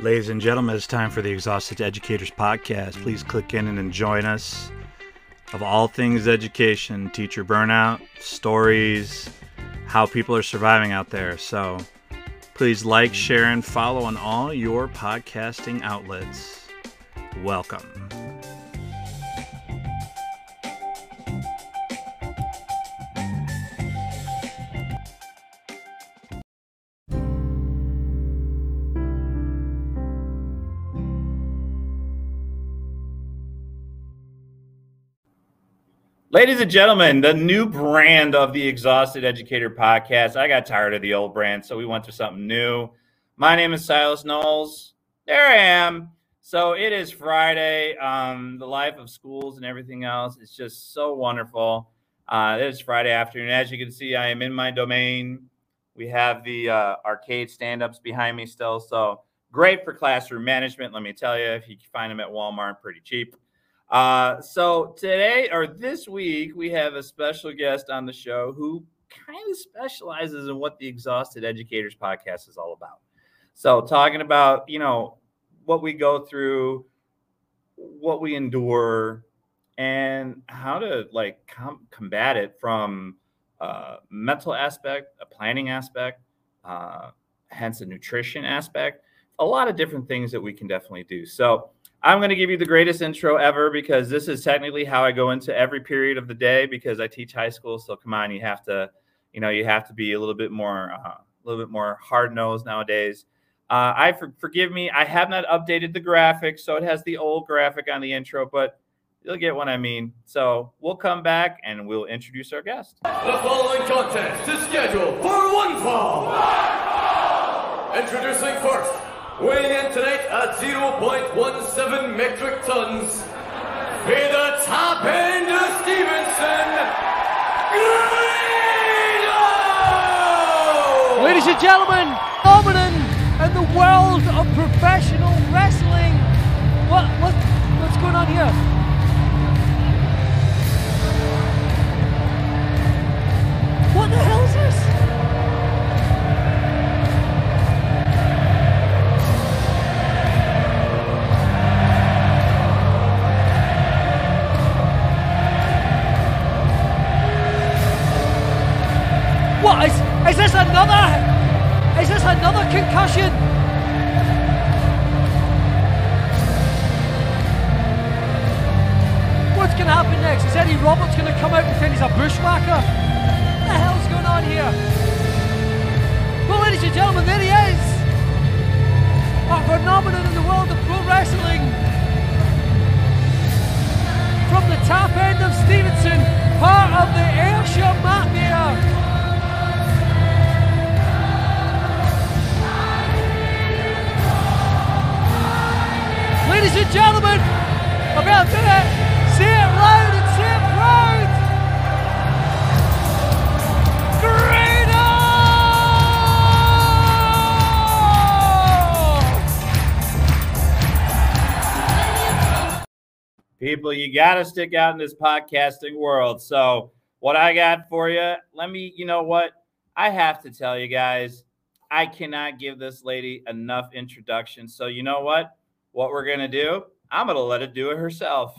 Ladies and gentlemen, it's time for the Exhausted Educators Podcast. Please click in and join us of all things education, teacher burnout, stories, how people are surviving out there. So please like, share, and follow on all your podcasting outlets. Welcome. Ladies and gentlemen, the new brand of the Exhausted Educator podcast. I got tired of the old brand, so we went to something new. My name is Silas Knowles. There I am. So it is Friday. Um, the life of schools and everything else is just so wonderful. Uh, it is Friday afternoon. As you can see, I am in my domain. We have the uh, arcade stand ups behind me still. So great for classroom management. Let me tell you, if you find them at Walmart, pretty cheap. Uh, so today or this week, we have a special guest on the show who kind of specializes in what the Exhausted Educators podcast is all about. So talking about, you know, what we go through, what we endure, and how to like com- combat it from a mental aspect, a planning aspect, uh, hence a nutrition aspect, a lot of different things that we can definitely do. So I'm going to give you the greatest intro ever because this is technically how I go into every period of the day because I teach high school. So come on, you have to, you know, you have to be a little bit more, uh, a little bit more hard nosed nowadays. Uh, I for, forgive me, I have not updated the graphic, so it has the old graphic on the intro, but you'll get what I mean. So we'll come back and we'll introduce our guest. The following contest is scheduled for one fall. Introducing first. Weighing in tonight at 0.17 metric tons, the top end of Stevenson, Greedo! Ladies and gentlemen, phenomenon in the world of professional wrestling. What what what's going on here? You got to stick out in this podcasting world. So, what I got for you, let me, you know what? I have to tell you guys, I cannot give this lady enough introduction. So, you know what? What we're going to do, I'm going to let it do it herself.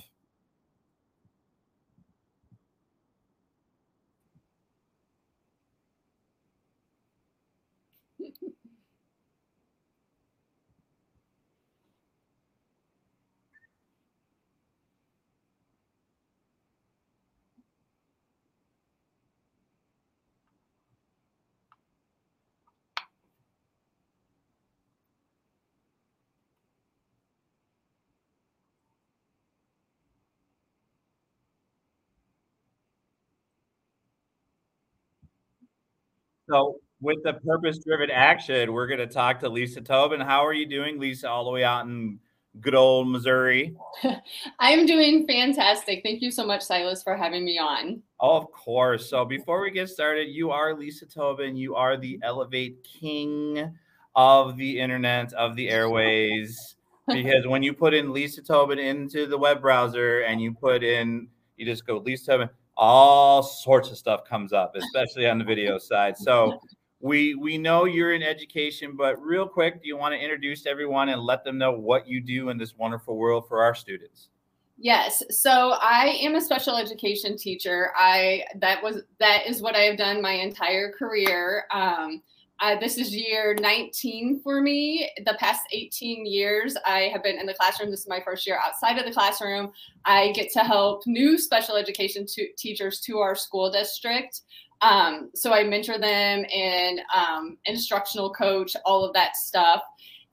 So, with the purpose driven action, we're going to talk to Lisa Toebben. How are you doing, Lisa, all the way out in good old Missouri? I'm doing fantastic. Thank you so much, Silas, for having me on. Oh, of course. So, before we get started, you are Lisa Toebben. You are the Elevate King of the internet, of the airways. Because when you put in Lisa Toebben into the web browser and you put in, you just go Lisa Toebben, all sorts of stuff comes up, especially on the video side. So we we know you're in education, but real quick, do you want to introduce everyone and let them know what you do in this wonderful world for our students? Yes. So I am a special education teacher. I that was that is what I have done my entire career. Um, uh, this is year 19 for me. The past 18 years, I have been in the classroom. This is my first year outside of the classroom. I get to help new special education to, teachers to our school district. Um, so I mentor them and um, instructional coach, all of that stuff.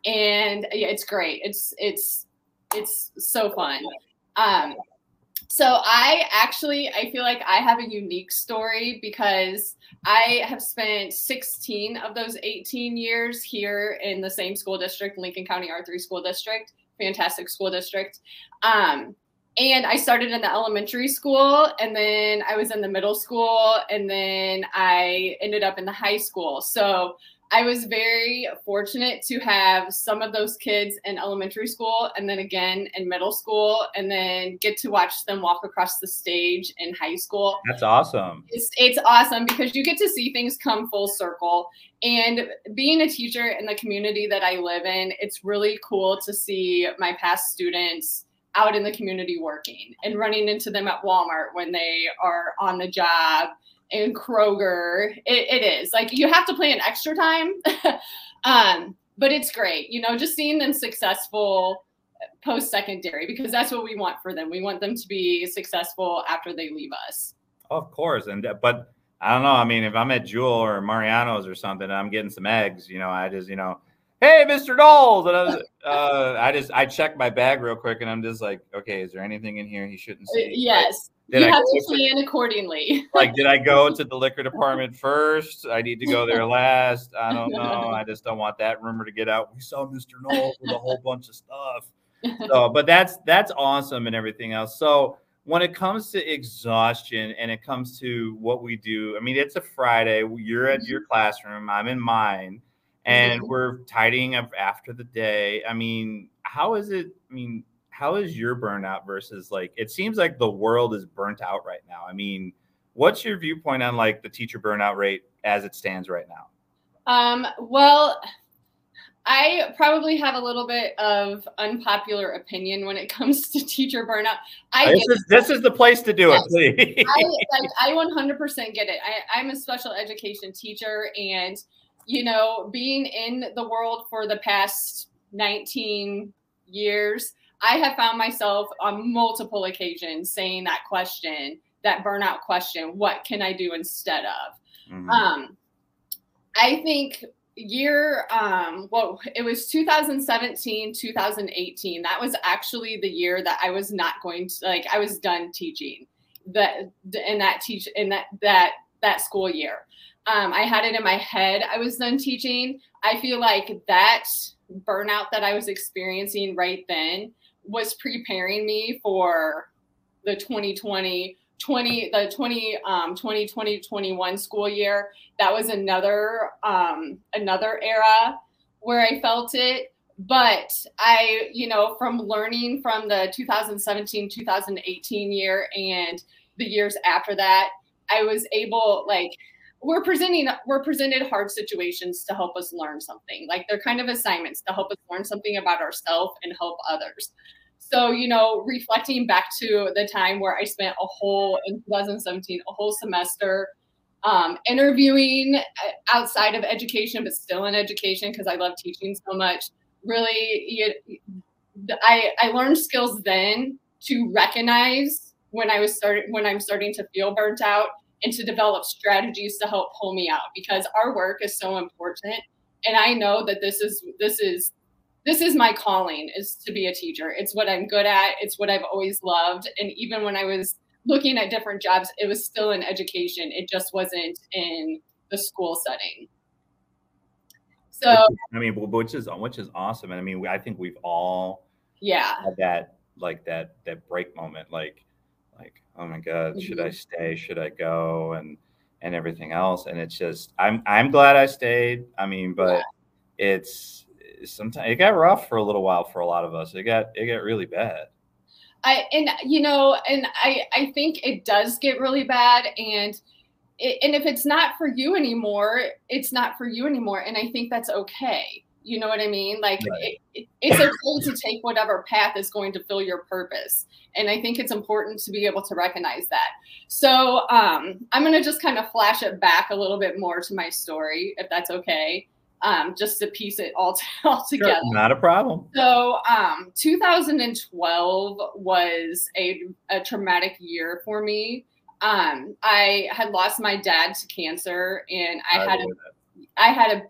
And yeah, it's great. It's it's it's so fun. Um, so I actually I feel like I have a unique story because I have spent 16 of those 18 years here in the same school district, Lincoln County R3 school district, fantastic school district. Um, and I started in the elementary school and then I was in the middle school and then I ended up in the high school. So I was very fortunate to have some of those kids in elementary school and then again in middle school and then get to watch them walk across the stage in high school. That's awesome. It's, it's awesome because you get to see things come full circle. And being a teacher in the community that I live in, it's really cool to see my past students out in the community working and running into them at Walmart when they are on the job in Kroger. It, it is like you have to plan extra time, um, but it's great. You know, just seeing them successful post secondary because that's what we want for them. We want them to be successful after they leave us. Of course, and but I don't know. I mean, if I'm at Jewel or Mariano's or something, I'm getting some eggs. You know, I just you know hey, Mr. Knowles. And I, was, uh, I just, I checked my bag real quick and I'm just like, okay, is there anything in here he shouldn't see? Uh, yes. Did you I have to plan accordingly. like, did I go to the liquor department first? I need to go there last. I don't know. I just don't want that rumor to get out. We saw Mr. Knowles with a whole bunch of stuff. So, but that's that's awesome and everything else. So when it comes to exhaustion and it comes to what we do, I mean, it's a Friday. You're at your mm-hmm. classroom. I'm in mine and mm-hmm. we're tidying up after the day. I mean, how is it? I mean, how is your burnout versus like it seems like the world is burnt out right now. I mean, what's your viewpoint on like the teacher burnout rate as it stands right now? Um, well, I probably have a little bit of unpopular opinion when it comes to teacher burnout. I this is, this is the place to do yes. it, please. I, like, I 100% get it. I, I'm a special education teacher, and you know, being in the world for the past 19 years, I have found myself on multiple occasions saying that question, that burnout question, what can I do instead of? Mm-hmm. Um, I think year um well it was 2017 2018 that was actually the year that i was not going to like i was done teaching that in that teach in that that that school year um, I had it in my head I was done teaching. I feel like that burnout that I was experiencing right then was preparing me for the 2020 20 the 20 um 2020 21 school year. That was another um another era where i felt it. But i you know from learning from the 2017 2018 year and the years after that i was able like we're presenting we're presented hard situations to help us learn something. Like they're kind of assignments to help us learn something about ourselves and help others. So you know reflecting back to the time where i spent a whole in 2017 a whole semester um, interviewing uh, outside of education but still in education because i love teaching so much really you, I, I learned skills then to recognize when i was starting when i'm starting to feel burnt out and to develop strategies to help pull me out because our work is so important. And i know that this is this is this is my calling is to be a teacher. It's what i'm good at. It's what i've always loved. And even when i was looking at different jobs it was still in education. It just wasn't in the school setting. So i mean which is which is awesome. And i mean i think we've all yeah. had that like that that break moment. Like like oh my god mm-hmm. should i mm-hmm. stay should i go and and everything else and it's just i'm i'm glad i stayed i mean but yeah. it's sometimes it got rough for a little while for a lot of us it got it got really bad i and you know and i i think it does get really bad and it, and if it's not for you anymore, it's not for you anymore. And I think that's okay. You know what I mean? Like right. it, it's okay to take whatever path is going to fill your purpose. And I think it's important to be able to recognize that. So um, I'm going to just kind of flash it back a little bit more to my story, if that's okay, um, just to piece it all, t- all together. Sure, not a problem. So um, 2012 was a, a traumatic year for me um, I had lost my dad to cancer, and I, I had a, I had a,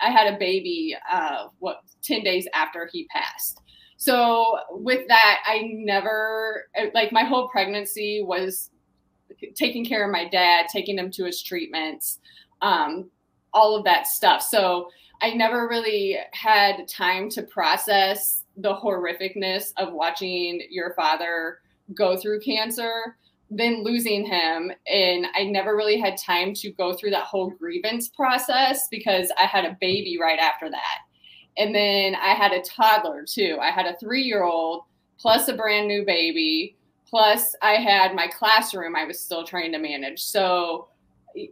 I had a baby. Uh, what ten days after he passed. So with that, I never like my whole pregnancy was taking care of my dad, taking him to his treatments, um, all of that stuff. So I never really had time to process the horrificness of watching your father go through cancer then losing him and i never really had time to go through that whole grievance process because i had a baby right after that. And then i had a toddler too. I had a three year old plus a brand new baby plus i had my classroom i was still trying to manage. So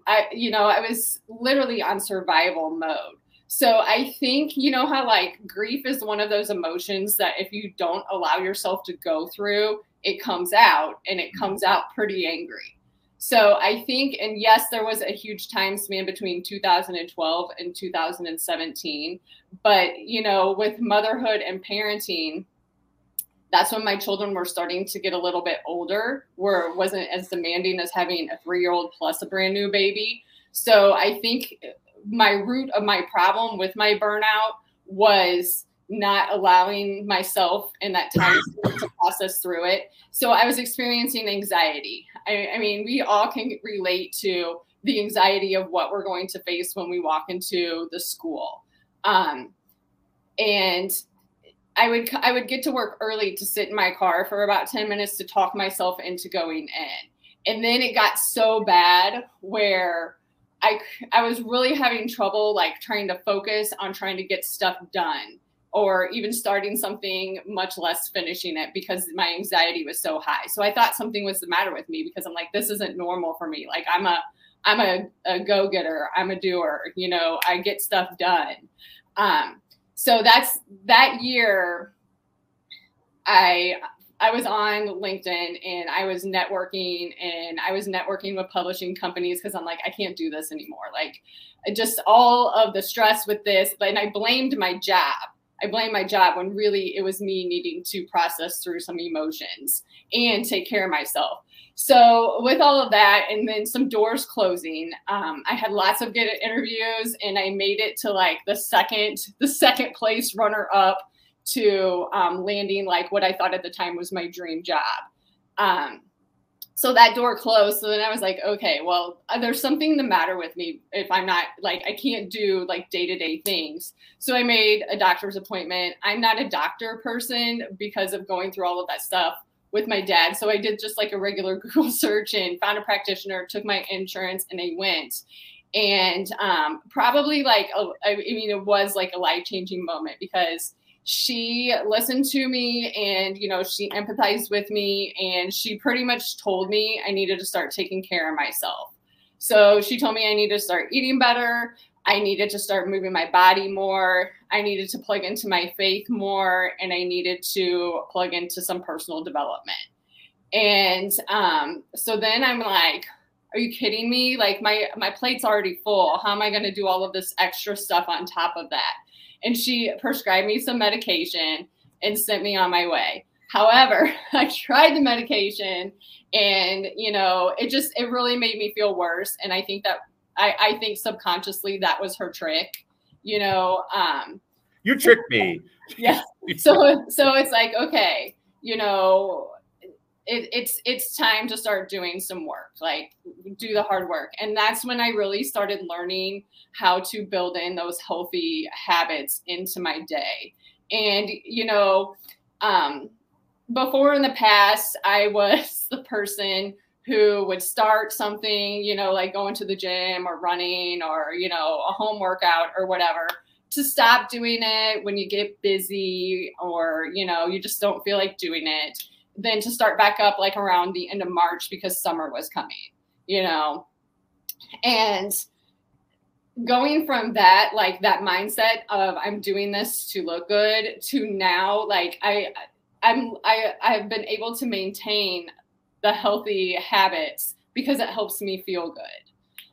i you know i was literally on survival mode. So I think, you know, how like grief is one of those emotions that if you don't allow yourself to go through, it comes out and it comes out pretty angry. So I think, and yes, there was a huge time span between 2012 and 2017. But, you know, with motherhood and parenting, that's when my children were starting to get a little bit older, where it wasn't as demanding as having a three year old plus a brand new baby. So I think my root of my problem with my burnout was not allowing myself in that time to process through it. So I was experiencing anxiety. I, I, mean, we all can relate to the anxiety of what we're going to face when we walk into the school. Um, and I would I would get to work early to sit in my car for about 10 minutes to talk myself into going in. And then it got so bad where I I was really having trouble like trying to focus on trying to get stuff done or even starting something much less finishing it because my anxiety was so high. So I thought something was the matter with me because I'm like this isn't normal for me. Like I'm a I'm a, a go-getter, I'm a doer, you know, I get stuff done. Um so that's that year I I was on LinkedIn and I was networking and I was networking with publishing companies because I'm like, I can't do this anymore. Like, just all of the stress with this. And I blamed my job. I blame my job when really it was me needing to process through some emotions and take care of myself. So with all of that, and then some doors closing, um, I had lots of good interviews, and I made it to like the second, the second place runner up to um, landing like what I thought at the time was my dream job. Um, so that door closed. So then I was like, okay, well, uh, there's something the matter with me if I'm not like, I can't do like day to day things. So I made a doctor's appointment. I'm not a doctor person because of going through all of that stuff with my dad. So I did just like a regular Google search and found a practitioner, took my insurance, and I went. And um, probably like, a, I mean, it was like a life changing moment because she listened to me and you know she empathized with me and she pretty much told me i needed to start taking care of myself. So she told me i needed to start eating better. I needed to start moving my body more. I needed to plug into my faith more and i needed to plug into some personal development. And um, so then i'm like are you kidding me? Like my my plate's already full. How am i going to do all of this extra stuff on top of that and she prescribed me some medication and sent me on my way. However, I tried the medication and you know, it just it really made me feel worse. And I think that I, I think subconsciously that was her trick, you know. Um You tricked me. yeah. So so it's like, okay, you know, it, it's it's time to start doing some work like do the hard work. And that's when i really started learning how to build in those healthy habits into my day. And you know um, before in the past i was the person who would start something you know like going to the gym or running or you know a home workout or whatever to stop doing it when you get busy or you know you just don't feel like doing it then to start back up like around the end of March because summer was coming, you know. And going from that like that mindset of i'm doing this to look good to now like i i'm i i've been able to maintain the healthy habits because it helps me feel good.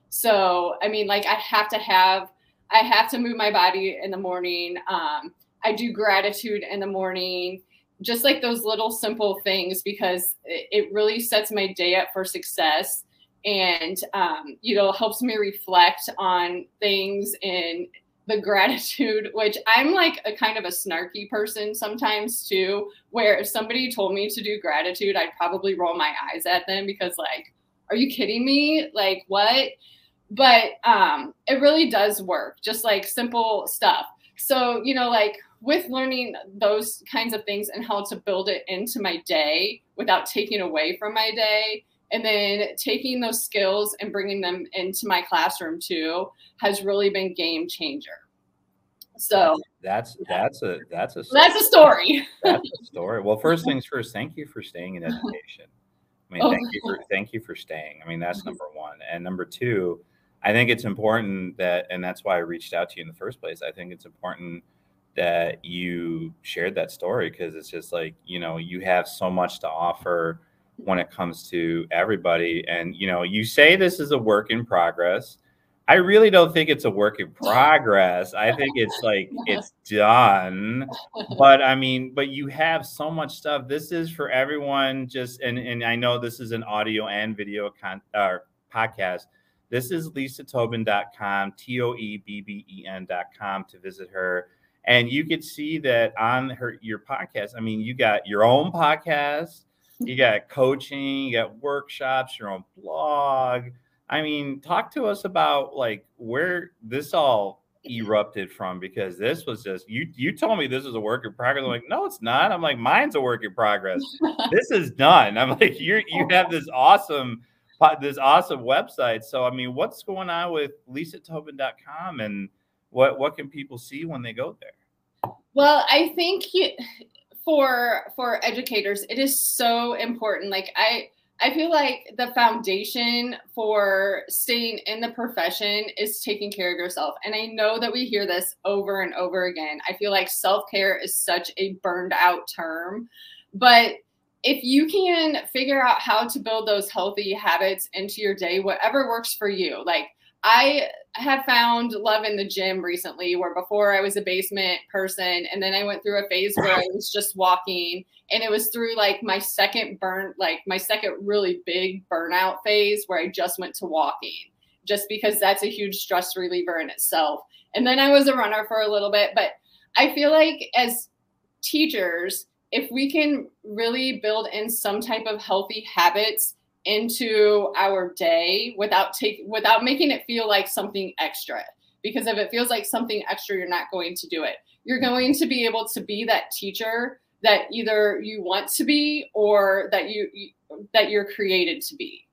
So i mean like i have to have i have to move my body in the morning. Um i do gratitude in the morning just like those little simple things because it, really sets my day up for success and um, you know helps me reflect on things and the gratitude which i'm like a kind of a snarky person sometimes too where if somebody told me to do gratitude i'd probably roll my eyes at them because like are you kidding me? Like what? But um it really does work just like simple stuff. So you know like with learning those kinds of things and how to build it into my day without taking away from my day. And then taking those skills and bringing them into my classroom too has really been game changer. So that's that's a that's a that's a story. That's a story. Well first things first thank you for staying in education. I mean oh. thank you for thank you for staying. I mean that's mm-hmm. number one. And number two i think it's important that and that's why i reached out to you in the first place. I think it's important that you shared that story because it's just like you know you have so much to offer when it comes to everybody. And, you know, you say this is a work in progress. I really don't think it's a work in progress. I think it's like it's done. But I mean, but you have so much stuff. This is for everyone just and and I know this is an audio and video con uh, podcast. This is lisa lisatoebben.com, T O E B B E N.com to visit her. And you could see that on her your podcast. I mean, you got your own podcast mm-hmm. you got coaching, you got workshops, your own blog. I mean, talk to us about like where this all erupted from because this was just you you told me this is a work in progress. I'm like, no, it's not. I'm like, mine's a work in progress. this is done. I'm like, you you have this awesome this awesome website. So I mean, what's going on with lisatoebben.com and what what can people see when they go there? Well, I think you, for for educators it is so important. Like i i feel like the foundation for staying in the profession is taking care of yourself. And i know that we hear this over and over again. I feel like self-care is such a burned out term. But if you can figure out how to build those healthy habits into your day whatever works for you like I have found love in the gym recently where before I was a basement person and then I went through a phase where I was just walking and it was through like my second burn like my second really big burnout phase where I just went to walking just because that's a huge stress reliever in itself. And then I was a runner for a little bit, but I feel like as teachers if we can really build in some type of healthy habits into our day without taking without making it feel like something extra. Because if it feels like something extra you're not going to do it. You're going to be able to be that teacher that either you want to be or that you, that you're created to be.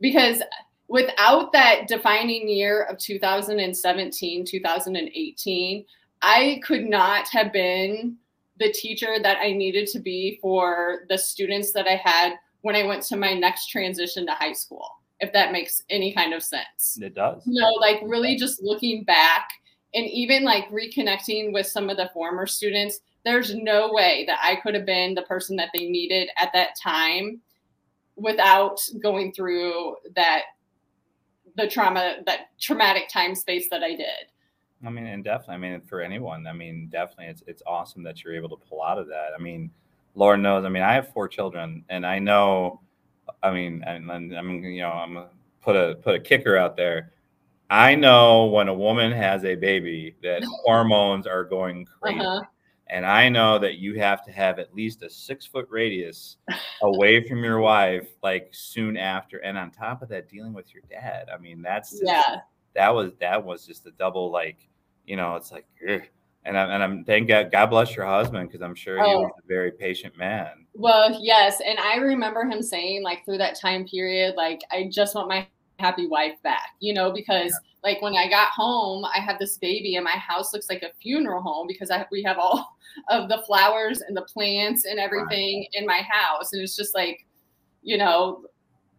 Because without that defining year of 2017 2018 i could not have been the teacher that i needed to be for the students that i had when I went to my next transition to high school, if that makes any kind of sense. It does. You know, like really just looking back and even like reconnecting with some of the former students, there's no way that I could have been the person that they needed at that time without going through that the trauma that traumatic time space that I did. I mean, and definitely, I mean, for anyone, I mean, definitely, it's it's awesome that you're able to pull out of that. I mean, Lord knows. I mean, I have four children, and I know. I mean, and, and I mean, you know, I'm gonna put a put a kicker out there. I know when a woman has a baby that hormones are going crazy. Uh-huh. And I know that you have to have at least a six foot radius away from your wife, like soon after. And on top of that, dealing with your dad. I mean, that's just, yeah. That was that was just a double like, you know, it's like, ugh and I'm, and I'm thank God, God bless your husband because I'm sure oh. he was a very patient man. Well, yes, and I remember him saying like through that time period, like I just want my happy wife back, you know, because yeah. like when I got home, I had this baby, and my house looks like a funeral home because I we have all of the flowers and the plants and everything right. in my house, and it's just like, you know.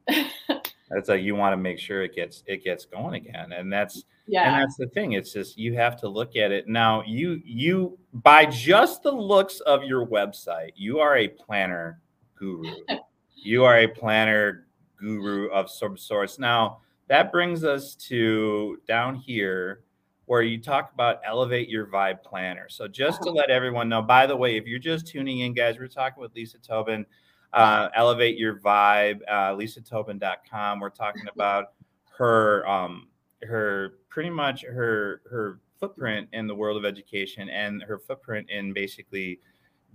It's like you want to make sure it gets it gets going again, and that's yeah. and that's the thing. It's just you have to look at it now. You you by just the looks of your website, you are a planner guru. you are a planner guru of some sorts. Now that brings us to down here where you talk about elevate your vibe planner. So just to uh-huh. let everyone know, by the way, if you're just tuning in, guys, we're talking with Lisa Toebben uh, elevate your vibe uh, lisatoebben.com we're talking about her um, her pretty much her her footprint in the world of education and her footprint in basically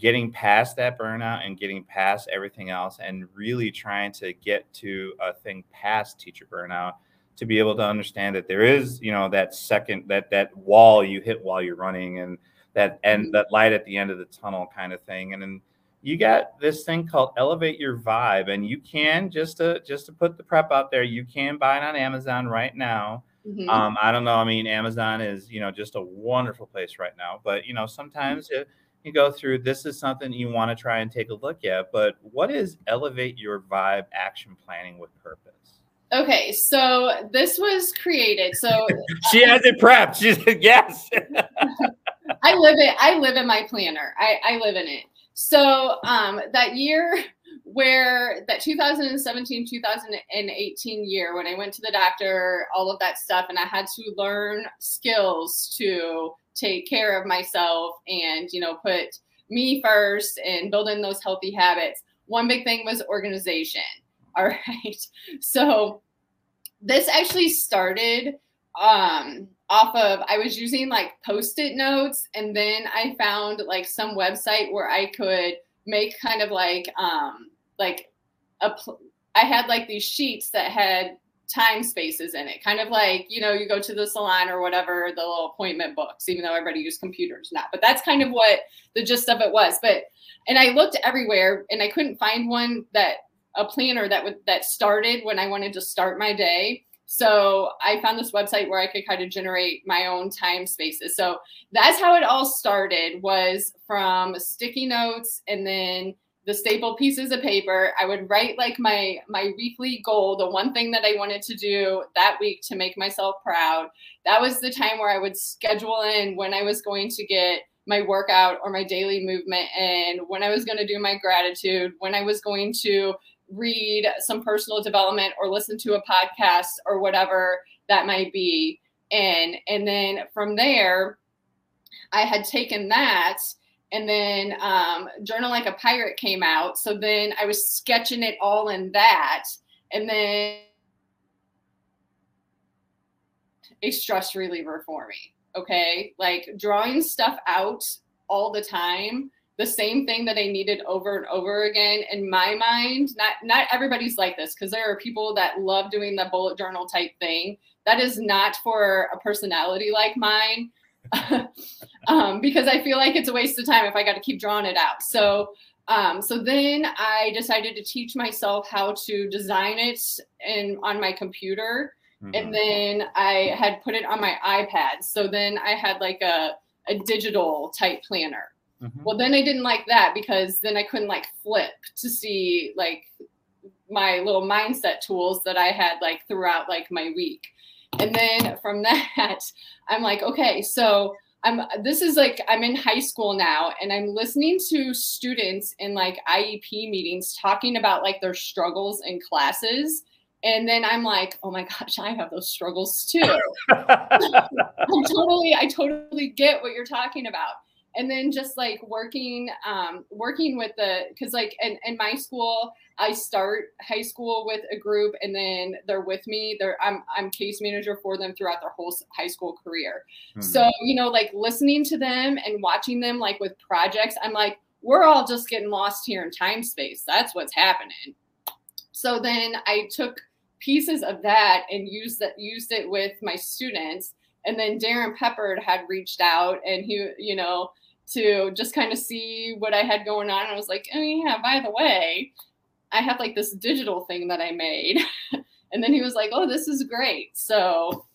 getting past that burnout and getting past everything else and really trying to get to a thing past teacher burnout to be able to understand that there is you know that second that that wall you hit while you're running and that and that light at the end of the tunnel kind of thing. And then you got this thing called elevate your vibe and you can just to just to put the prep out there you can buy it on amazon right now mm-hmm. um, i don't know i mean amazon is you know just a wonderful place right now but you know sometimes mm-hmm. you go through this is something you want to try and take a look at but what is elevate your vibe action planning with purpose Okay, so this was created. So she has it prepped. She said yes. I live it. I live in my planner. I, I live in it. So um, that year where that 2017 2018 year when i went to the doctor all of that stuff and i had to learn skills to take care of myself and you know put me first and building those healthy habits one big thing was organization. All right. So this actually started um off of I was using like post-it notes and then I found like some website where I could make kind of like um like a I had like these sheets that had time spaces in it. Kind of like you know you go to the salon or whatever the little appointment books even though everybody used computers now. But that's kind of what the gist of it was. But and i looked everywhere and i couldn't find one that a planner that would that started when i wanted to start my day so I found this website where I could kind of generate my own time spaces. So that's how it all started was from sticky notes and then the staple pieces of paper. I would write like my my weekly goal, the one thing that I wanted to do that week to make myself proud. That was the time where I would schedule in when I was going to get my workout or my daily movement and when I was going to do my gratitude, when I was going to read some personal development or listen to a podcast or whatever that might be and and then from there i had taken that and then um, journal like a pirate came out. So then i was sketching it all in that and then a stress reliever for me okay? Like drawing stuff out all the time the same thing that I needed over and over again. In my mind, not not everybody's like this because there are people that love doing the bullet journal type thing. That is not for a personality like mine. um, because I feel like it's a waste of time if I got to keep drawing it out. So um, so then I decided to teach myself how to design it in on my computer. Mm-hmm. And then I had put it on my iPad. So then I had like a, a digital type planner. Mm-hmm. Well, then I didn't like that because then I couldn't like flip to see like my little mindset tools that I had like throughout like my week. And then from that, I'm like, okay, so I'm this is like I'm in high school now and I'm listening to students in like IEP meetings talking about like their struggles in classes. And then I'm like, oh my gosh, I have those struggles too. I totally, I totally get what you're talking about and then just like working um, working with the because like in, in my school i start high school with a group and then they're with me. They're i'm, I'm case manager for them throughout their whole high school career. Mm-hmm. so you know like listening to them and watching them like with projects i'm like we're all just getting lost here in time space. That's what's happening. So then i took pieces of that and used that used it with my students. And then darrin peppard had reached out and he you know to just kind of see what I had going on. And I was like, oh yeah, by the way, I have like this digital thing that I made. and then he was like, oh, this is great. So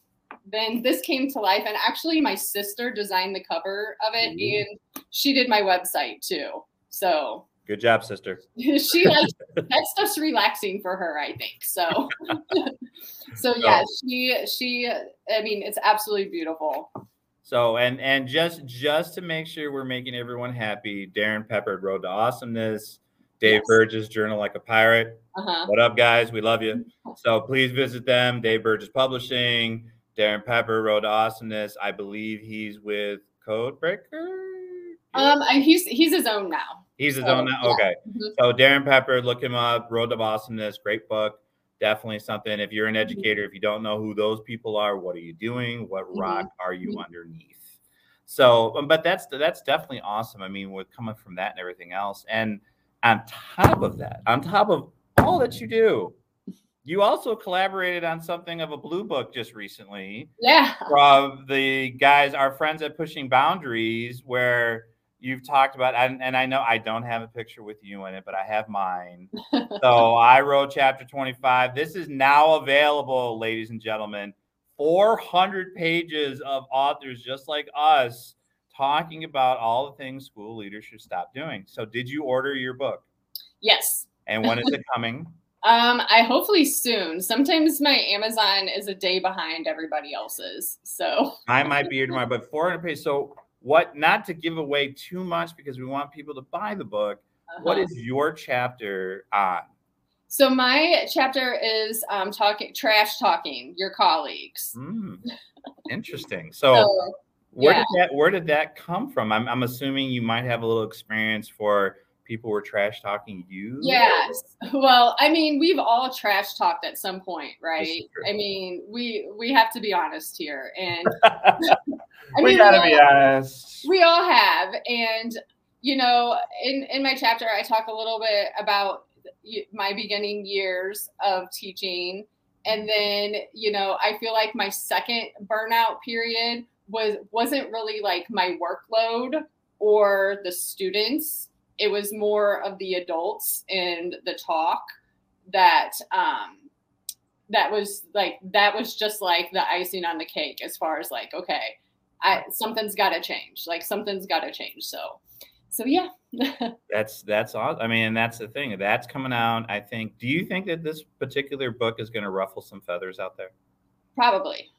then this came to life. And actually, my sister designed the cover of it mm-hmm. and she did my website too. So Good job, sister. she likes that stuff's relaxing for her, I think. So, so yeah, she she. I mean, it's absolutely beautiful. So and and just just to make sure we're making everyone happy, Darrin Peppard Road to Awesomeness, Dave yes. Burgess Journal Like a Pirate. Uh-huh. What up, guys? We love you. So please visit them. Dave Burgess Publishing, Darrin Peppard, Road to Awesomeness. I believe he's with Codebreaker. Um, he's he's his own now. He's his so, own now. Yeah. Okay. Mm-hmm. So Darrin Peppard, look him up. Road to Awesomeness, great book. Definitely something. If you're an mm-hmm. educator, if you don't know who those people are, what are you doing? What mm-hmm. rock are you mm-hmm. underneath? So, um, but that's that's definitely awesome. I mean, with coming from that and everything else, and on top of that, on top of all that you do, you also collaborated on something of a blue book just recently. Yeah. From the guys, our friends at Pushing Boundaries, where you've talked about and, and i know i don't have a picture with you in it but i have mine. So i wrote chapter 25 this is now available ladies and gentlemen. 400 pages of authors just like us talking about all the things school leaders should stop doing. So did you order your book? Yes. And when is it coming? Um i hopefully soon. Sometimes my amazon is a day behind everybody else's so. I might be here tomorrow but 400 pages so what not to give away too much because we want people to buy the book uh-huh. what is your chapter on? So my chapter is um, talking trash talking your colleagues. Mm, interesting. So, so where yeah. did that where did that come from? I'm, I'm assuming you might have a little experience for people were trash talking you? Yes. Well i mean we've all trash talked at some point right? i mean we we have to be honest here and I we gotta we all, be honest. We all have, and you know, in in my chapter, I talk a little bit about my beginning years of teaching, and then you know, I feel like my second burnout period was wasn't really like my workload or the students. It was more of the adults and the talk that um that was like that was just like the icing on the cake as far as like okay I something's got to change. Like something's got to change. So, so yeah. that's that's awesome. I mean, that's the thing. That's coming out. I think. Do you think that this particular book is going to ruffle some feathers out there? Probably.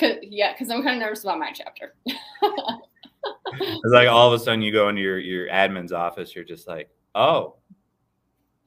Cause, yeah, because I'm kind of nervous about my chapter. it's like all of a sudden you go into your your admin's office. You're just like, oh,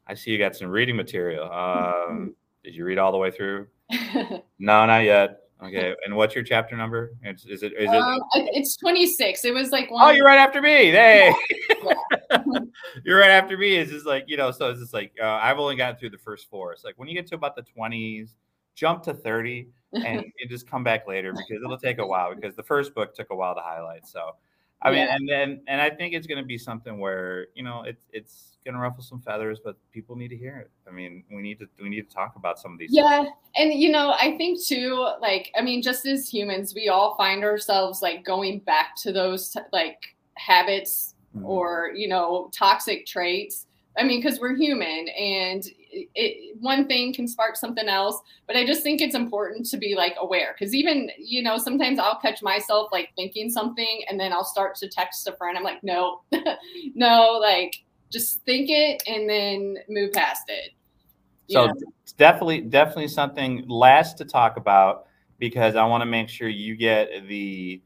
I see you got some reading material. Um, did you read all the way through? no, not yet. Okay, and what's your chapter number? It's, is it is it? Um, it's twenty six. It was like one. Oh, you're right after me. Hey, you're right after me. Is just like you know. So it's just like uh, I've only gotten through the first four. It's like when you get to about the twenties, jump to thirty, and just come back later because it'll take a while because the first book took a while to highlight. So I mean, yeah. and then and I think it's going to be something where you know it's it's going to ruffle some feathers, but people need to hear it. I mean, we need to we need to talk about some of these. Yeah, things. and you know, I think too, like I mean, just as humans, we all find ourselves like going back to those like habits mm-hmm. or you know toxic traits I mean, because we're human and it, one thing can spark something else. But I just think it's important to be like aware because even, you know, sometimes I'll catch myself like thinking something and then I'll start to text a friend. I'm like, no, no, like just think it and then move past it. So it's definitely, definitely something last to talk about because I want to make sure you get the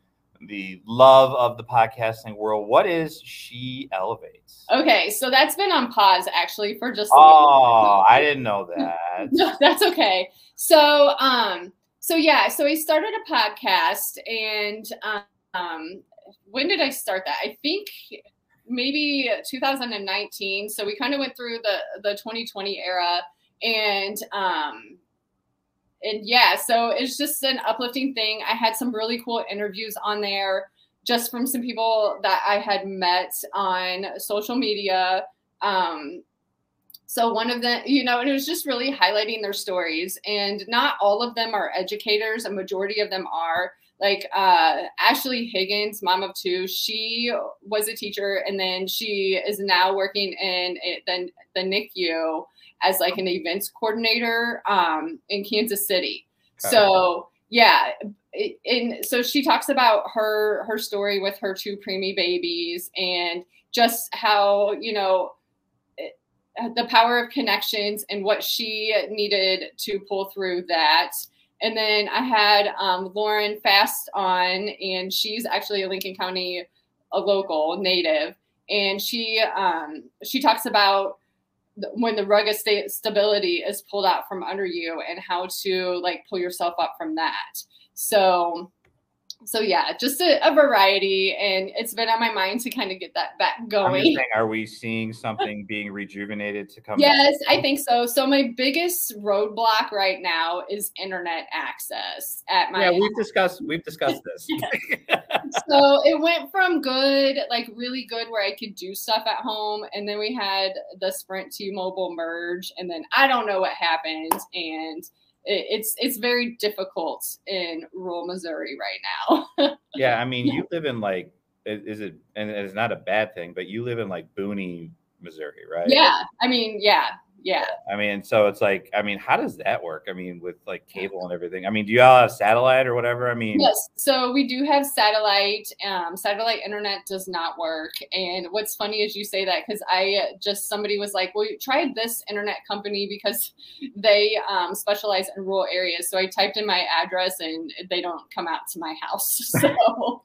the love of the podcasting world. What is She Elevates? Okay, so that's been on pause actually for just. oh, I didn't know that. no, that's okay. So, um, so yeah, so I started a podcast, and um, when did I start that? I think maybe 2019. So we kind of went through the the 2020 era, and um, and yeah, so it's just an uplifting thing. I had some really cool interviews on there just from some people that I had met on social media. Um, so one of them, you know, and it was just really highlighting their stories. And not all of them are educators, a majority of them are. Like uh, Ashley Higgins, mom of two, she was a teacher and then she is now working in the, the NICU as like an events coordinator um, in Kansas City. Okay. So yeah, and so she talks about her her story with her two preemie babies and just how you know the power of connections and what she needed to pull through that. And then I had um, Lauren Fast on, and she's actually a Lincoln County a local native, and she um, she talks about when the rug of sta- stability is pulled out from under you and how to like pull yourself up from that. So so yeah, just a, a, variety, and it's been on my mind to kind of get that back going. Saying, are we seeing something being rejuvenated to come? Yes, back? I think so. So my biggest roadblock right now is internet access at my. Yeah, we've discussed we've discussed this. so it went from good, like really good, where I could do stuff at home, and then we had the Sprint T-Mobile merge, and then I don't know what happened, and it's it's very difficult in rural Missouri right now. yeah, I mean, you live in like is it and it's not a bad thing, but you live in like Booney, Missouri, right? Yeah, I mean, yeah, yeah. I mean, so it's like, I mean, how does that work? I mean, with like cable and everything. I mean, do y'all have satellite or whatever? I mean, yes. So we do have satellite. Um, satellite internet does not work. And what's funny is you say that because I just somebody was like, "Well, you tried this internet company because they um, specialize in rural areas." So I typed in my address and they don't come out to my house. So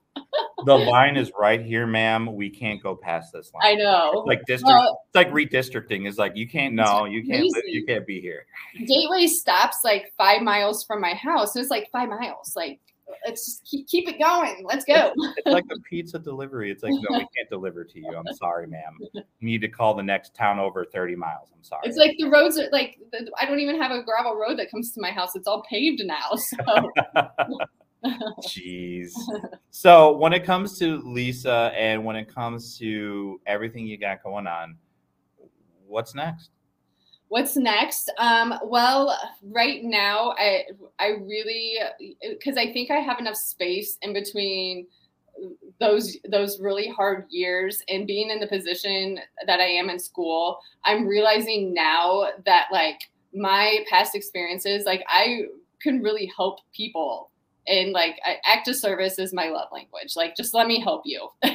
the line is right here, ma'am. We can't go past this line. I know. It's like district, well, like redistricting is like you can't no, you can't live, you can't be here. Gateway stops like five miles from my house. It's like five miles. Like let's just keep, keep it going. Let's go. It's, it's like a pizza delivery. It's like, no, we can't deliver to you. I'm sorry, ma'am. You need to call the next town over 30 miles. I'm sorry. It's like the roads are like, I don't even have a gravel road that comes to my house. It's all paved now. So Jeez. So when it comes to Lisa and when it comes to everything you got going on, what's next? What's next? Um, well, right now, I I really because I think I have enough space in between those those really hard years and being in the position that I am in school. I'm realizing now that like my past experiences, like I can really help people and like act of service is my love language. Like just let me help you.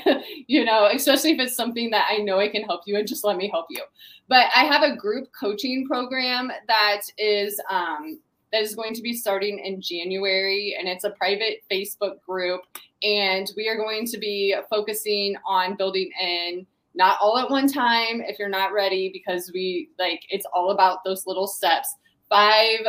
You know especially if it's something that i know i can help you and just let me help you. But i have a group coaching program that is um, that is going to be starting in january and it's a private facebook group. And we are going to be focusing on building in not all at one time if you're not ready because we like it's all about those little steps. Five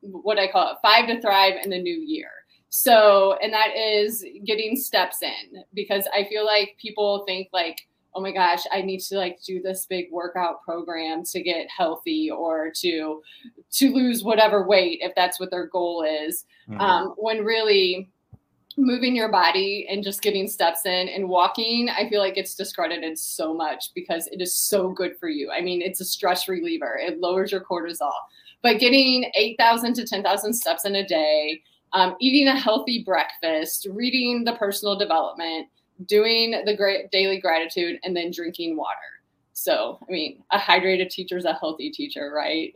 what i call it five to thrive in the new year so, and that is getting steps in because I feel like people think like, oh my gosh, I need to like do this big workout program to get healthy or to to lose whatever weight if that's what their goal is. Mm-hmm. Um, when really moving your body and just getting steps in and walking, I feel like it's discredited so much because it is so good for you. I mean, it's a stress reliever. It lowers your cortisol. But getting 8,000 to 10,000 steps in a day, um, eating a healthy breakfast, reading the personal development, doing the great daily gratitude, and then drinking water. So, I mean, a hydrated teacher is a healthy teacher, right?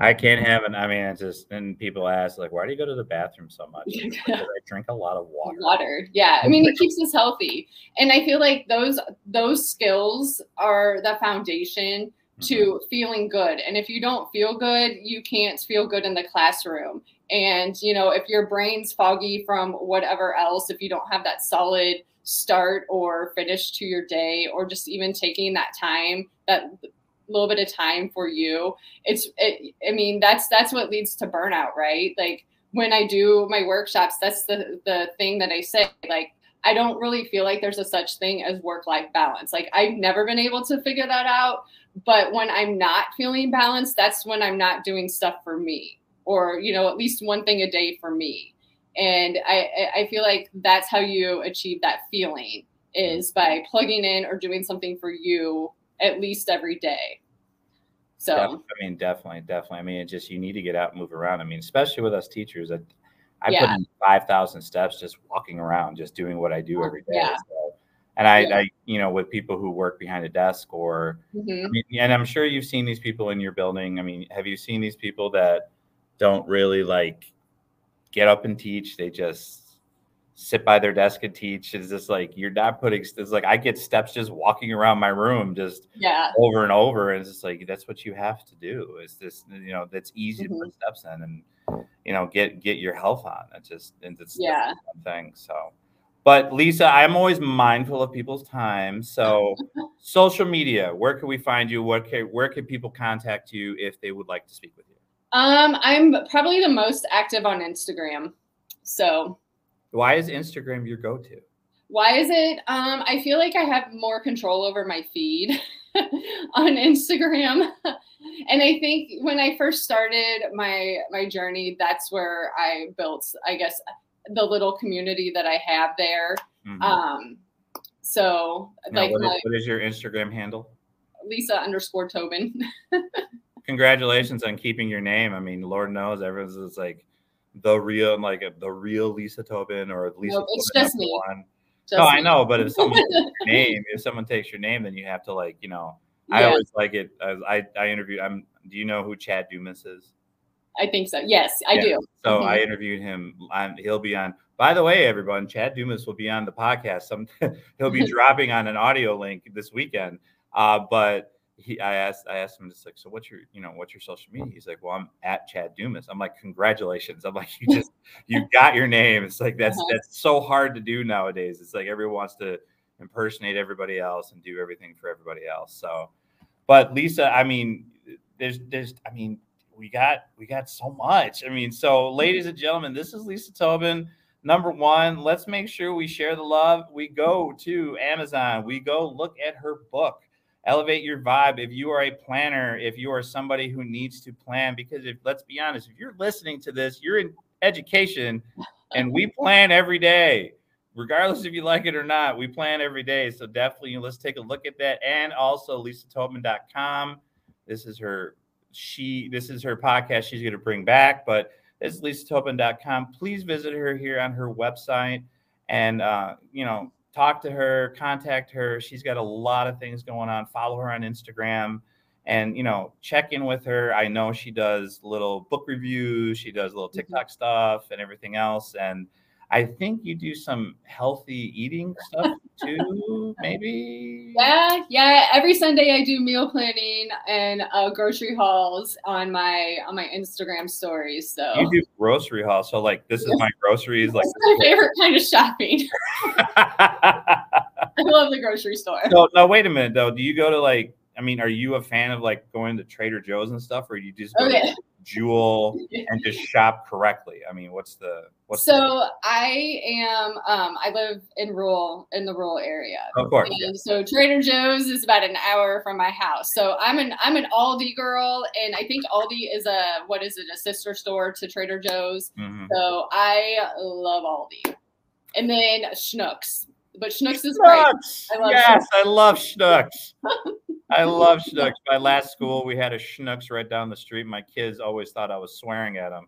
I can't have an. I mean, it's just and people ask like, why do you go to the bathroom so much? Because I drink a lot of water. Water, yeah. I mean, it keeps us healthy, and I feel like those those skills are the foundation to mm-hmm. feeling good. And if you don't feel good, you can't feel good in the classroom. And, you know, if your brain's foggy from whatever else, if you don't have that solid start or finish to your day, or just even taking that time, that little bit of time for you, it's, it, I mean, that's, that's what leads to burnout, right? Like when I do my workshops, that's the, the thing that I say, like, I don't really feel like there's a such thing as work life balance. Like I've never been able to figure that out. But when I'm not feeling balanced, that's when I'm not doing stuff for me or, you know, at least one thing a day for me. And I, I feel like that's how you achieve that feeling is by plugging in or doing something for you at least every day. So, I mean, definitely, definitely. I mean, it just, you need to get out and move around. I mean, especially with us teachers, I, I yeah. put in 5,000 steps just walking around, just doing what I do every day. Yeah. So, and I, yeah. I, you know, with people who work behind a desk or, mm-hmm. I mean, and I'm sure you've seen these people in your building. I mean, have you seen these people that don't really like get up and teach? They just, sit by their desk and teach. It's just like you're not putting. It's like I get steps just walking around my room, just Yeah. over and over. And it's just like that's what you have to do. It's just you know that's easy to Mhm. put steps in and you know get get your health on. It's just and it's Yeah. thing. So, but Lisa, I'm always mindful of people's time. So, social media, where can we find you? What can where can people contact you if they would like to speak with you? Um, I'm probably the most active on Instagram. So Why is Instagram your go-to? why is it? Um, I feel like I have more control over my feed on Instagram. and I think when I first started my my journey, that's where I built, I guess, the little community that I have there. Mhm. Um, so Now, like what is- my what is your Instagram handle? Lisa underscore Toebben. Congratulations on keeping your name. I mean, Lord knows everyone's just like the real, like the real Lisa Toebben or Lisa. Nope, it's Toebben just me. One. Just no, I know, but if someone takes your name, if someone takes your name, then you have to like, you know. I always like it. As I I interviewed. I'm. Do you know who Chad Dumas is? I think so. Yes, I Yeah. do. So Mhm. I interviewed him. On, he'll be on. By the way, everyone, Chad Dumas will be on the podcast. Some he'll be dropping on an audio link this weekend. Uh, but he, I asked, I asked him just like, so what's your, you know, what's your social media? He's like, well, I'm at Chad Dumas. I'm like, congratulations. I'm like, you just, you got your name. It's like that's Uh-huh. that's so hard to do nowadays. It's like everyone wants to impersonate everybody else and do everything for everybody else. So, but Lisa, I mean, there's, there's, I mean, we got we got so much. I mean, so ladies and gentlemen, this is Lisa Toebben. Number one, let's make sure we share the love. We go to Amazon. We go look at her book, Elevate Your Vibe. If you are a planner, if you are somebody who needs to plan, because if let's be honest, if you're listening to this, you're in education, and we plan every day, regardless if you like it or not. We plan every day, so definitely let's take a look at that. And also, LisaToebben.com. This is her she this is her podcast she's going to bring back but it's lisatoebben.com please visit her here on her website and uh, you know talk to her contact her. She's got a lot of things going on. Follow her on instagram and you know check in with her. I know she does little book reviews she does little tiktok stuff and everything else and i think you do some healthy eating stuff too maybe Yeah, yeah. Every Sunday I do meal planning and uh, grocery hauls on my on my Instagram stories. So you do grocery hauls. so like this is my groceries like my favorite kind of shopping. I love the grocery store. so no wait a minute though do you go to like i mean are you a fan of like going to trader joe's and stuff or you just go Okay. to jewel and just shop correctly i mean what's the what's the, So I am um I live in rural in the rural area. of course yeah. So Trader Joe's is about an hour from my house. So I'm an I'm an Aldi girl, and I think Aldi is a what is it a sister store to Trader Joe's. Mhm. So I love Aldi, and then Schnucks. But Schnucks is great. I love yes, I love Schnucks. I love Schnucks. My last school, we had a Schnucks right down the street. My kids always thought I was swearing at them.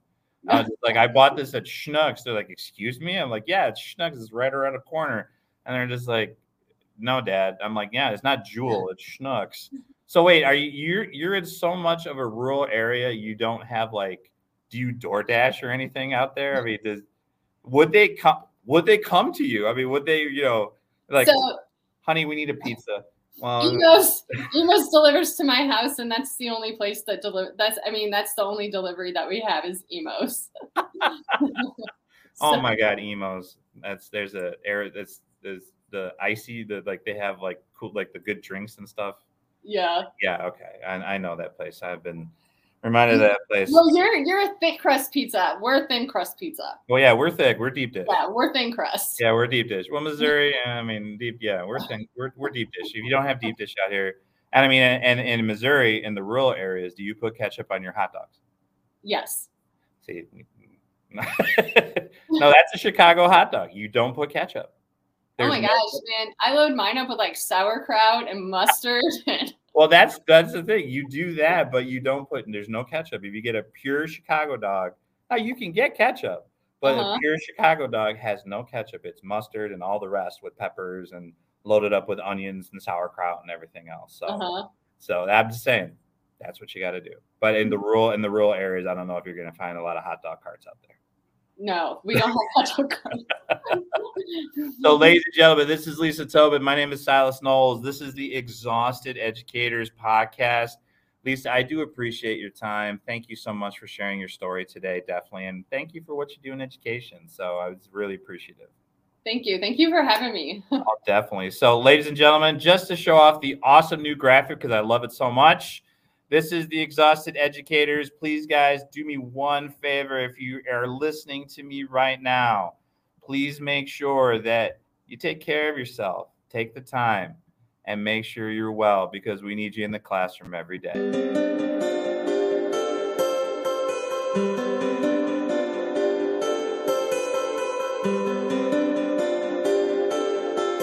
I was like, I bought this at Schnucks. They're like, excuse me? I'm like, yeah, it's Schnucks. It's right around the corner. And they're just like, no, Dad. I'm like, yeah, it's not Jewel. It's Schnucks. So wait, are you you're you're in so much of a rural area? You don't have like, do you DoorDash or anything out there? I mean, does would they come? Would they come to you? I mean, would they? You know, like, so honey, we need a pizza. Well, Imo's Imo's delivers to my house, and that's the only place that deliver. That's I mean that's the only delivery that we have is Imo's. oh my god, imo's. That's there's a air. That's there's the icy. The like they have like cool like the good drinks and stuff. Yeah. Yeah, okay, I, I know that place. I've been reminded of that place. Well, you're you're a thick crust pizza. We're a thin crust pizza. Well, yeah, we're thick. We're deep dish. Yeah, we're thin crust. Yeah, we're deep dish. Well, Missouri, I mean, deep. Yeah, we're thin, we're we're deep dish. If you don't have deep dish out here, and I mean, and, in Missouri, in the rural areas, do you put ketchup on your hot dogs? Yes. See, no, that's a Chicago hot dog. You don't put ketchup. oh my There's no- gosh, man! I load mine up with like sauerkraut and mustard. And Well, that's that's the thing. You do that, but you don't put. There's no ketchup. If you get a pure Chicago dog, now you can get ketchup, but Uh-huh. a pure Chicago dog has no ketchup. It's mustard and all the rest with peppers and loaded up with onions and sauerkraut and everything else. So, uh-huh. so I'm just saying, that's what you got to do. But in the rural in the rural areas, I don't know if you're going to find a lot of hot dog carts out there. No, we don't have petrol cars. So, ladies and gentlemen, this is Lisa Toebben. My name is Silas Knowles. This is the Exhausted Educators Podcast. Lisa, I do appreciate your time. Thank you so much for sharing your story today, definitely. And thank you for what you do in education. So, I was really appreciative. Thank you. Thank you for having me. Oh, definitely. So, ladies and gentlemen, just to show off the awesome new graphic because I love it so much, this is the Exhausted Educators. Please, guys, do me one favor if you are listening to me right now. Please make sure that you take care of yourself, take the time, and make sure you're well because we need you in the classroom every day.